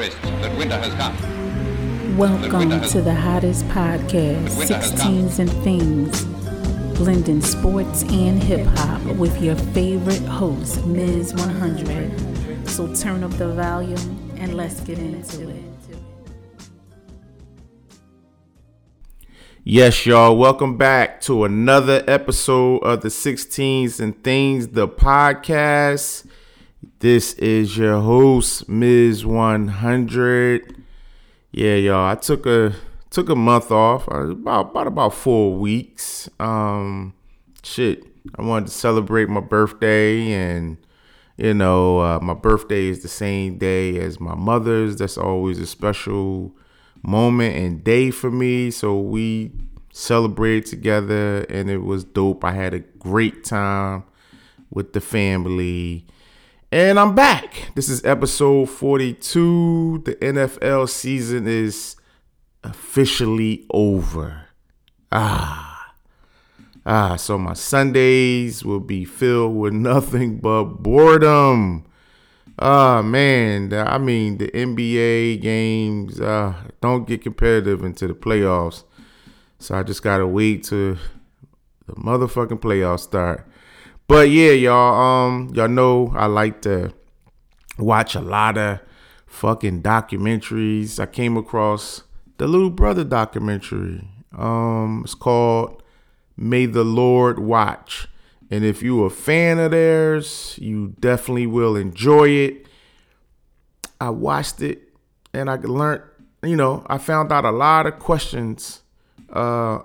Chris, that winter has come. Welcome to the hottest podcast, 16s and Things, blending sports and hip hop with your favorite host, Miz 100. So turn up the volume and let's get into it. Yes, y'all. Welcome back to another episode of the 16s and Things, the podcast. This is your host, Miz 100. Yeah, y'all. I took a took a month off, uh, about about about four weeks. Um, shit. I wanted to celebrate my birthday, and you know, uh, my birthday is the same day as my mother's. That's always a special moment and day for me. So we celebrated together and it was dope. I had a great time with the family. And I'm back. This is episode 42. The NFL season is officially over. Ah. Ah, so my Sundays will be filled with nothing but boredom. Ah, man. I mean, the NBA games uh, don't get competitive into the playoffs. So I just got to wait to the motherfucking playoffs start. But yeah, y'all, um, y'all know I like to watch a lot of fucking documentaries. I came across the Little Brother documentary. Um, it's called May the Lord Watch. And if you're a fan of theirs, you definitely will enjoy it. I watched it and I learned, you know, I found out a lot of questions, uh,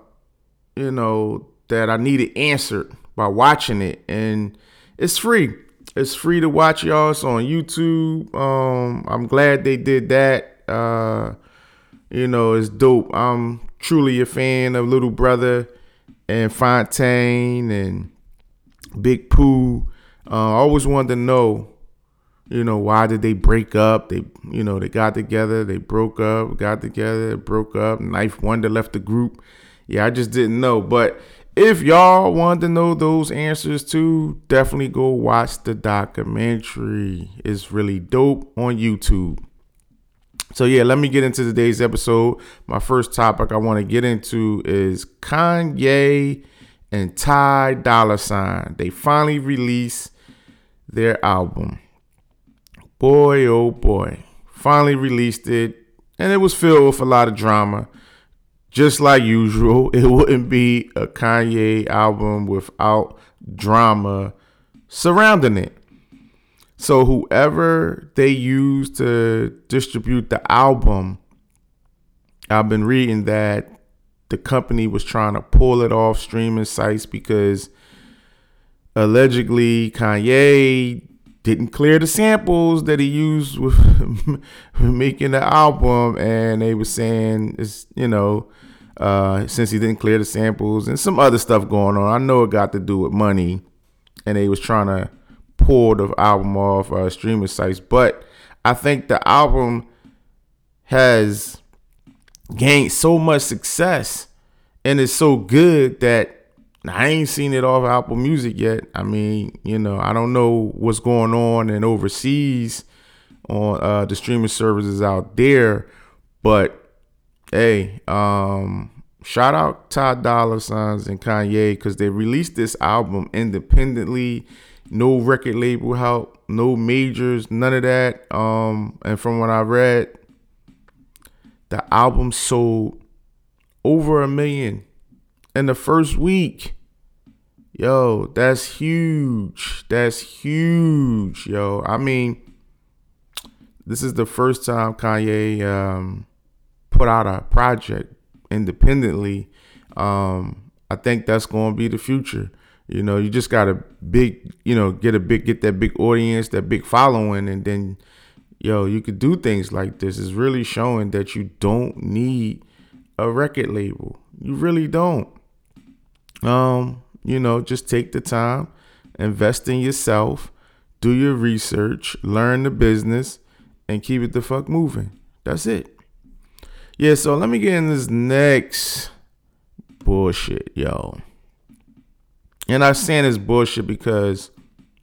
you know, that I needed answered by watching it, and it's free. It's free to watch, y'all. It's on YouTube. Um, I'm glad they did that. Uh, you know, it's dope. I'm truly a fan of Little Brother and Phonte and Big Pooh. Uh, I always wanted to know, you know, why did they break up? They, you know, they got together, they broke up, got together, broke up. 9th Wonder left the group. Yeah, I just didn't know, but if y'all want to know those answers too, definitely go watch the documentary. It's really dope on YouTube. So yeah, let me get into today's episode. My first topic I want to get into is Kanye and Ty Dolla Sign. They finally released their album. Boy, oh boy. Finally released it. And it was filled with a lot of drama just like usual, it wouldn't be a Kanye album without drama surrounding it. So whoever they use to distribute the album, I've been reading that the company was trying to pull it off streaming sites because allegedly Kanye didn't clear the samples that he used with making the album and they were saying it's you know uh, since he didn't clear the samples and some other stuff going on. I know it got to do with money, and they was trying to pull the album off uh, streaming sites. But I think the album has gained so much success and it's so good that I ain't seen it off of Apple Music yet. I mean, you know, I don't know what's going on in overseas on uh, the streaming services out there, but hey, um, shout out Ty Dolla Signs and Kanye because they released this album independently, no record label help, no majors, none of that. Um, and from what I read, the album sold over a million in the first week. Yo, that's huge. That's huge, yo. I mean, this is the first time Kanye um, put out a project independently, um, I think that's going to be the future. You know, you just got to big, you know, get a big, get that big audience, that big following, and then, yo, you could do things like this. It's really showing that you don't need a record label. You really don't. Um, you know, just take the time, invest in yourself, do your research, learn the business, and keep it the fuck moving. That's it. Yeah, so let me get in this next bullshit, yo. And I'm saying this bullshit because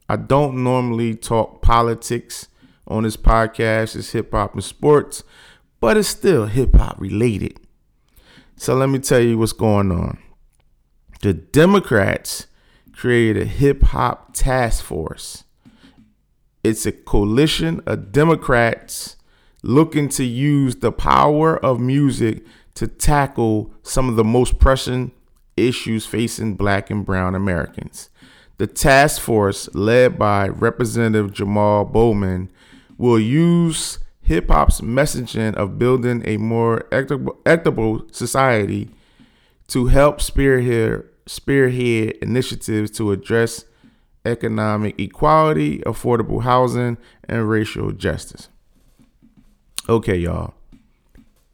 I don't normally talk politics on this podcast It's hip hop and sports, but it's still hip hop related. So let me tell you what's going on. The Democrats created a hip hop task force. It's a coalition of Democrats looking to use the power of music to tackle some of the most pressing issues facing black and brown Americans. The task force, led by Representative Jamal Bowman, will use hip hop's messaging of building a more equitable society to help spearhead, spearhead initiatives to address economic equality, affordable housing, and racial justice. Okay, y'all.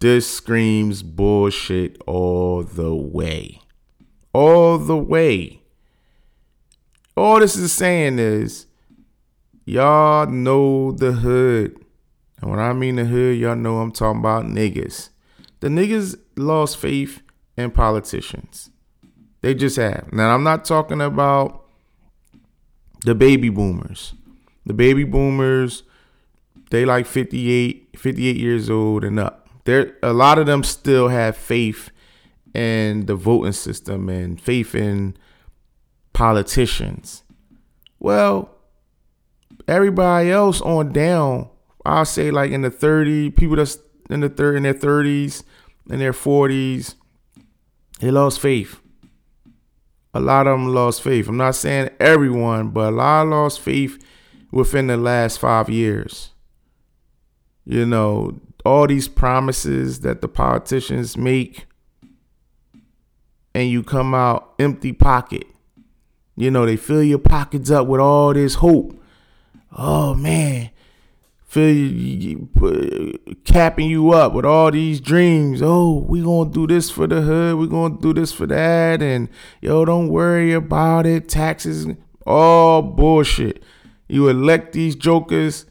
This screams bullshit all the way. All the way. All this is saying is y'all know the hood. And when I mean the hood, y'all know I'm talking about niggas. The niggas lost faith in politicians. They just have. Now, I'm not talking about the baby boomers. The baby boomers they like 58, 58 years old and up. There a lot of them still have faith in the voting system and faith in politicians. Well, everybody else on down, I'll say like in the 30, people that's in the third in their 30s, in their 40s, they lost faith. A lot of them lost faith. I'm not saying everyone, but a lot lost faith within the last five years. You know, all these promises that the politicians make, and you come out empty pocket. You know, they fill your pockets up with all this hope. Oh man, you, capping you up with all these dreams. Oh, we gonna do this for the hood. We gonna do this for that, and yo, don't worry about it. Taxes, all bullshit. You elect these jokers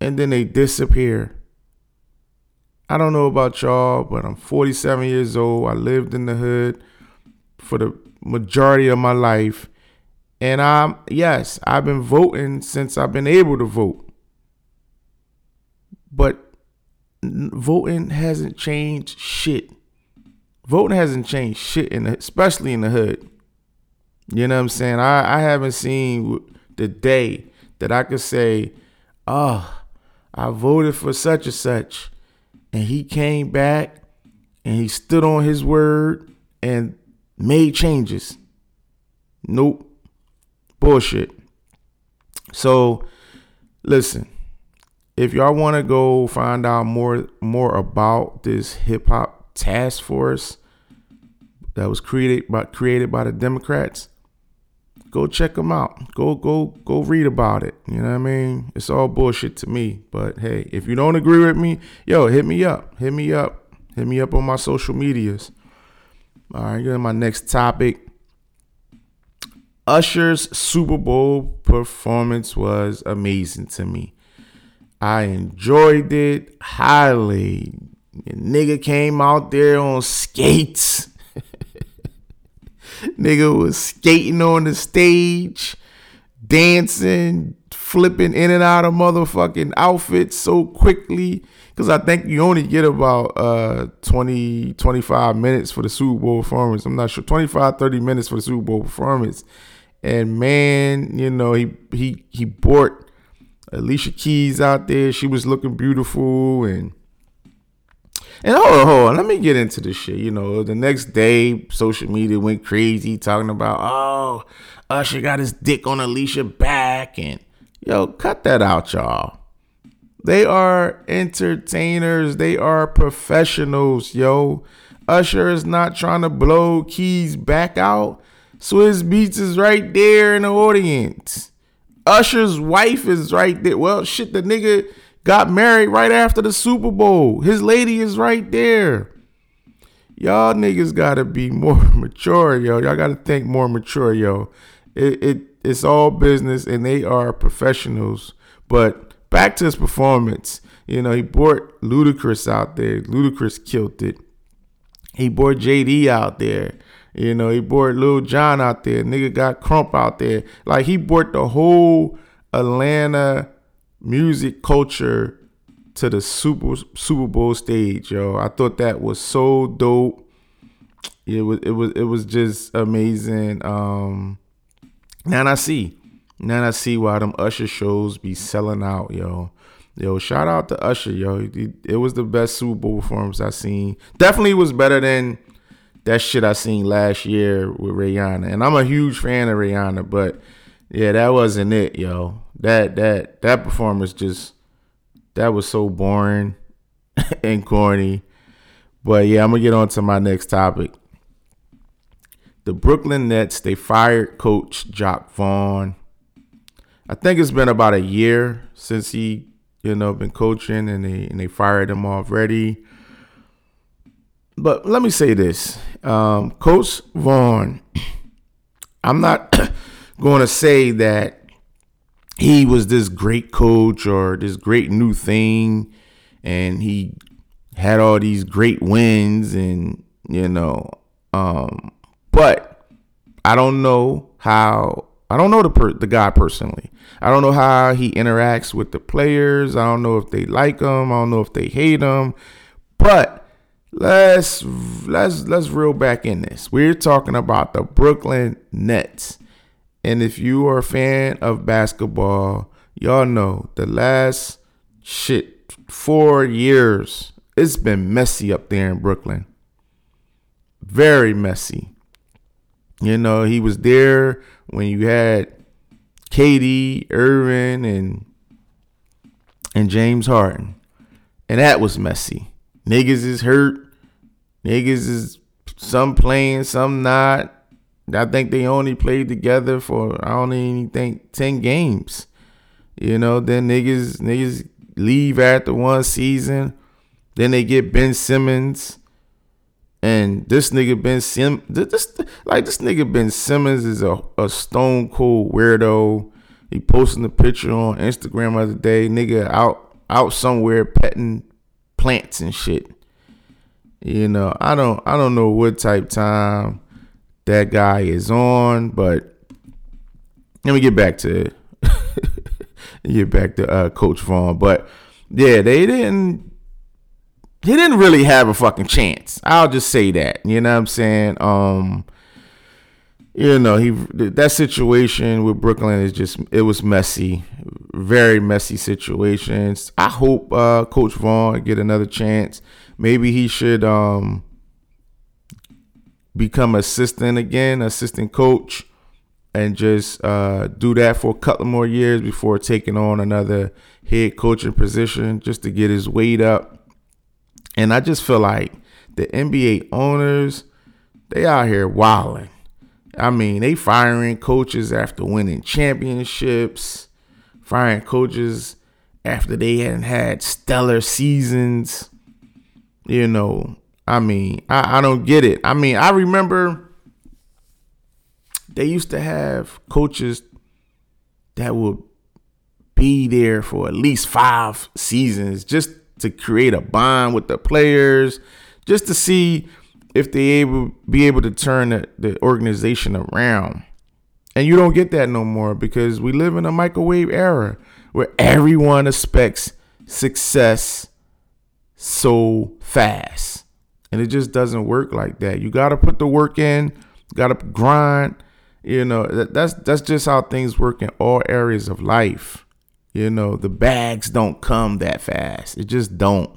and then they disappear. I don't know about y'all, but I'm 47 years old. I lived in the hood for the majority of my life. And I'm, yes, I've been voting since I've been able to vote. But voting hasn't changed shit. Voting hasn't changed shit, in the, especially in the hood. You know what I'm saying? I, I haven't seen the day that I could say, oh, I voted for such and such. And he came back and he stood on his word and made changes. Nope. Bullshit. So listen, if y'all want to go find out more more about this hip hop task force that was created by created by the Democrats, go check them out. Go go go read about it. You know what I mean? It's all bullshit to me. But hey, if you don't agree with me, yo, hit me up. Hit me up. Hit me up on my social medias. All right, get my next topic. Usher's Super Bowl performance was amazing to me. I enjoyed it highly. nigga came out there on skates. Nigga was skating on the stage, dancing, flipping in and out of motherfucking outfits so quickly. Cause I think you only get about uh 20, 25 minutes for the Super Bowl performance. I'm not sure, 25, 30 minutes for the Super Bowl performance. And man, you know, he he he brought Alicia Keys out there. She was looking beautiful and and hold on, hold on, let me get into this shit. You know, the next day, social media went crazy talking about, oh, Usher got his dick on Alicia back. And yo, cut that out, y'all. They are entertainers, they are professionals, yo. Usher is not trying to blow Keys back out. Swizz Beatz is right there in the audience. Usher's wife is right there. Well, shit, the nigga got married right after the Super Bowl. His lady is right there. Y'all niggas gotta be more mature, yo. Y'all gotta think more mature, yo. It, it it's all business and they are professionals. But back to his performance, you know, he brought Ludacris out there. Ludacris killed it. He brought JD out there. You know, he brought Lil Jon out there. Nigga got Crump out there. Like he brought the whole Atlanta music culture to the Super Super Bowl stage, yo. I thought that was so dope. It was it was it was just amazing. Um now I see. Now I see why them Usher shows be selling out, yo. Yo, shout out to Usher, yo. It was the best Super Bowl performance I seen. Definitely was better than that shit I seen last year with Rihanna. And I'm a huge fan of Rihanna, but yeah, that wasn't it, yo. That that that performance just that was so boring and corny. But yeah, I'm gonna get on to my next topic. The Brooklyn Nets, they fired coach Jacque Vaughn. I think it's been about a year since he, you know, been coaching and they and they fired him already. But let me say this. Um, coach Vaughn, I'm not going to say that he was this great coach or this great new thing and he had all these great wins and you know um but I don't know how I don't know the per, the guy personally. I don't know how he interacts with the players. I don't know if they like him. I don't know if they hate him. But let's let's let's reel back in this. We're talking about the Brooklyn Nets. And if you are a fan of basketball, y'all know the last shit four years, it's been messy up there in Brooklyn. Very messy. You know, he was there when you had KD Irving, and and James Harden. And that was messy. Niggas is hurt. Niggas is some playing, some not. I think they only played together for I don't even think ten games. You know, then niggas niggas leave after one season. Then they get Ben Simmons. And this nigga Ben Sim this like this nigga Ben Simmons is a, a stone cold weirdo. He posting a picture on Instagram the other day, nigga out out somewhere petting plants and shit. You know, I don't I don't know what type time that guy is on. But let me get back to get back to uh, Coach Vaughn. But yeah, they didn't. He didn't really have a fucking chance. I'll just say that. You know what I'm saying? Um, you know, he that situation with Brooklyn is just it was messy, very messy situations. I hope uh, Coach Vaughn get another chance. Maybe he should um become assistant again, assistant coach, and just uh, do that for a couple more years before taking on another head coaching position just to get his weight up. And I just feel like the NBA owners, they out here wilding. I mean, they firing coaches after winning championships, firing coaches after they hadn't had stellar seasons. You know, I mean, I, I don't get it. I mean, I remember they used to have coaches that would be there for at least five seasons just to create a bond with the players, just to see if they able be able to turn the, the organization around. And you don't get that no more because we live in a microwave era where everyone expects success so fast. And it just doesn't work like that. You got to put the work in, got to grind. You know, that, that's that's just how things work in all areas of life. You know, the bags don't come that fast. It just don't.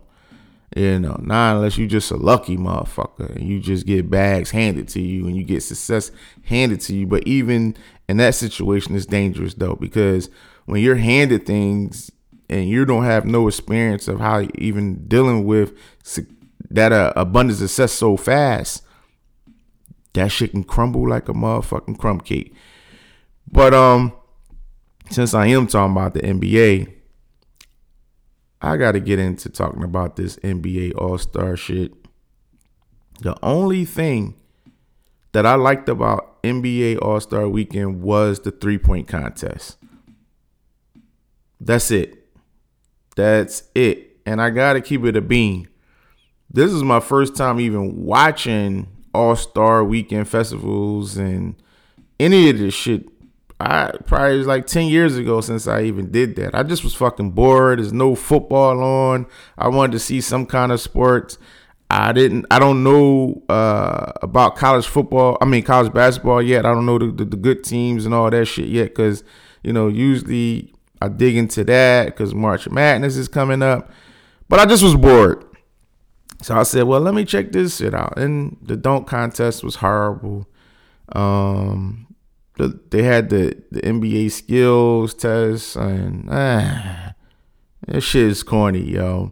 You know, not unless you just a lucky motherfucker and you just get bags handed to you and you get success handed to you. But even in that situation, it's dangerous though because when you're handed things and you don't have no experience of how even dealing with that uh, abundance of success so fast, that shit can crumble like a motherfucking crumb cake. But um, since I am talking about the NBA, I got to get into talking about this NBA All Star shit. The only thing that I liked about NBA All Star Weekend was the three point contest. That's it. That's it. And I got to keep it a bean this is my first time even watching All Star Weekend festivals and any of this shit I probably was like 10 years ago since I even did that. I just was fucking bored. There's no football on. I wanted to see some kind of sports. I didn't I don't know uh, about college football. I mean college basketball yet. I don't know the, the, the good teams and all that shit yet cuz you know, usually I dig into that cuz March Madness is coming up. But I just was bored. So I said, "Well, let me check this shit out." And the dunk contest was horrible. Um the, they had the, the NBA skills test and ah, that shit is corny, yo.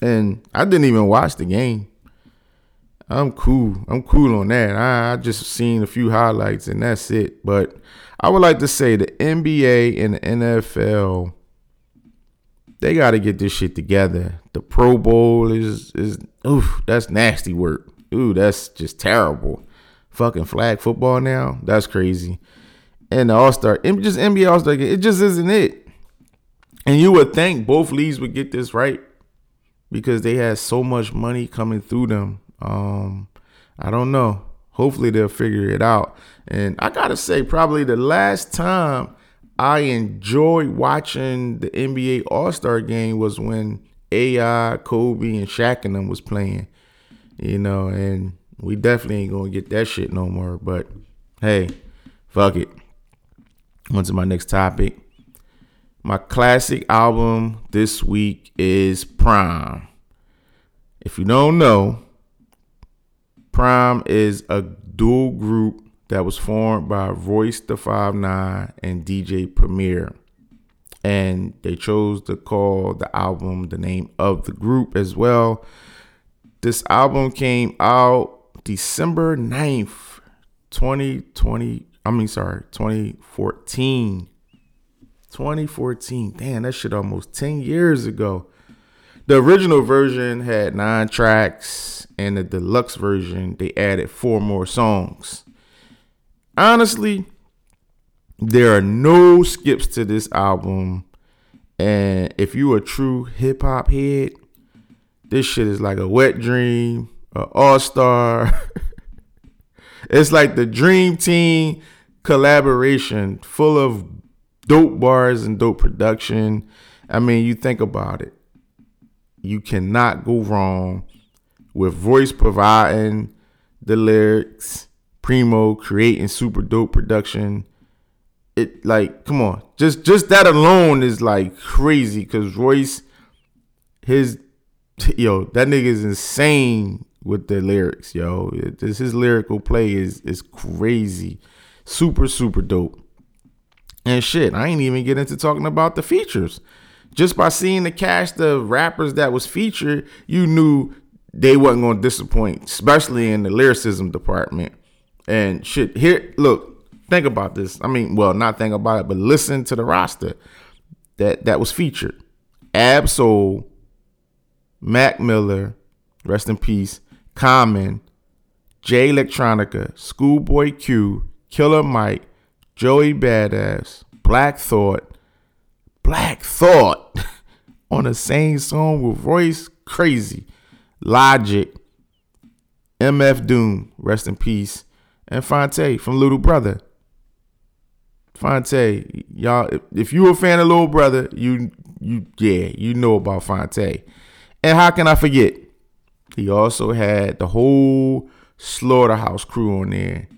And I didn't even watch the game. I'm cool. I'm cool on that. I, I just seen a few highlights and that's it. But I would like to say the NBA and the NFL, they got to get this shit together. The Pro Bowl is is oof, that's nasty work. Ooh, that's just terrible fucking flag football now. That's crazy. And the All Star, just NBA All Star, it just isn't it. And you would think both leagues would get this right because they had so much money coming through them. Um, I don't know. Hopefully they'll figure it out. And I gotta say, probably the last time I enjoyed watching the NBA All Star game was when AI, Kobe, and Shaq and them was playing. You know, and we definitely ain't gonna get that shit no more. But hey, fuck it. On to my next topic. My classic album this week is PRhyme. If you don't know, PRhyme is a dual group that was formed by Royce the Five Nine and DJ Premier. And they chose to call the album the name of the group as well. This album came out December 9th, 2020. I mean, sorry, 2014. 2014. Damn, that shit almost 10 years ago. The original version had nine tracks, and the deluxe version, they added four more songs. Honestly, there are no skips to this album. And if you a true hip hop head, this shit is like a wet dream an all star. it's like the dream team collaboration full of dope bars and dope production. I mean, you think about it. You cannot go wrong with Royce providing the lyrics, Primo creating super dope production. It like, come on, just just that alone is like crazy because Royce, his yo, that nigga is insane with the lyrics, yo. This his lyrical play is is crazy, super super dope. And shit, I ain't even get into talking about the features. Just by seeing the cast of rappers that was featured, you knew they wasn't gonna disappoint, especially in the lyricism department. And shit, here, look, think about this. I mean, well, not think about it, but listen to the roster that that was featured. Ab-Soul, Mac Miller, rest in peace, Common, Jay Electronica, Schoolboy Q, Killer Mike, Joey Badass, Black Thought, Black Thought on the same song with Royce Crazy, Logic, MF Doom, rest in peace, and Phonte from Little Brother. Phonte, y'all, if you a fan of Little Brother, you you yeah, you know about Phonte. And how can I forget? He also had the whole Slaughterhouse crew on there.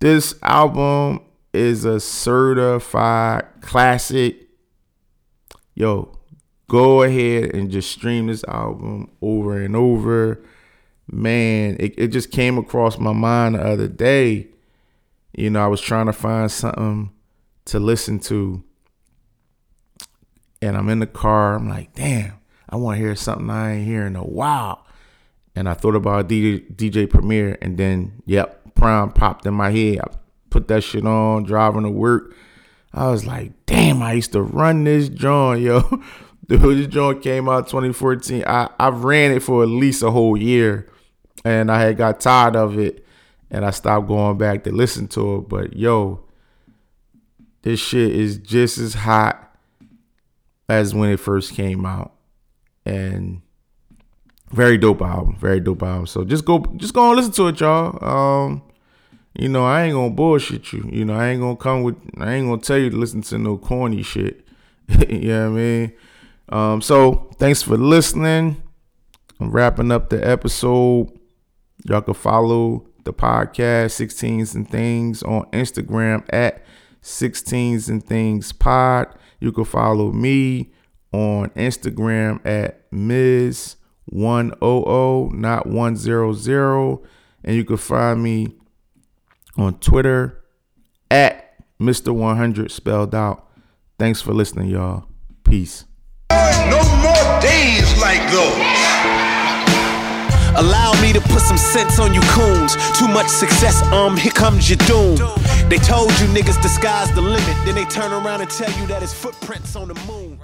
This album is a certified classic. Yo, go ahead and just stream this album over and over. Man, it, it just came across my mind the other day. You know, I was trying to find something to listen to. And I'm in the car. I'm like, damn, I want to hear something I ain't hearing in a while and I thought about DJ, DJ Premier, and then yep, PRhyme popped in my head. I put that shit on, driving to work. I was like, damn, I used to run this joint, yo. Dude, this joint came out 2014. I, I ran it for at least a whole year, and I had got tired of it, and I stopped going back to listen to it. But yo, this shit is just as hot as when it first came out, and very dope album. Very dope album. So just go just go and listen to it, y'all. Um you know, I ain't gonna bullshit you. You know, I ain't gonna come with, I ain't gonna tell you to listen to no corny shit. you know what I mean? Um, so thanks for listening. I'm wrapping up the episode. Y'all can follow the podcast 16s and things on Instagram at 16s and things pod. You can follow me on Instagram at Miz 100, not 100. And you can find me on Twitter at Mr. 100 spelled out. Thanks for listening, y'all. Peace. No more days like those. Allow me to put some sense on you coons. Too much success, um, here comes your doom. They told you niggas the sky's the limit, then they turn around and tell you that it's footprints on the moon.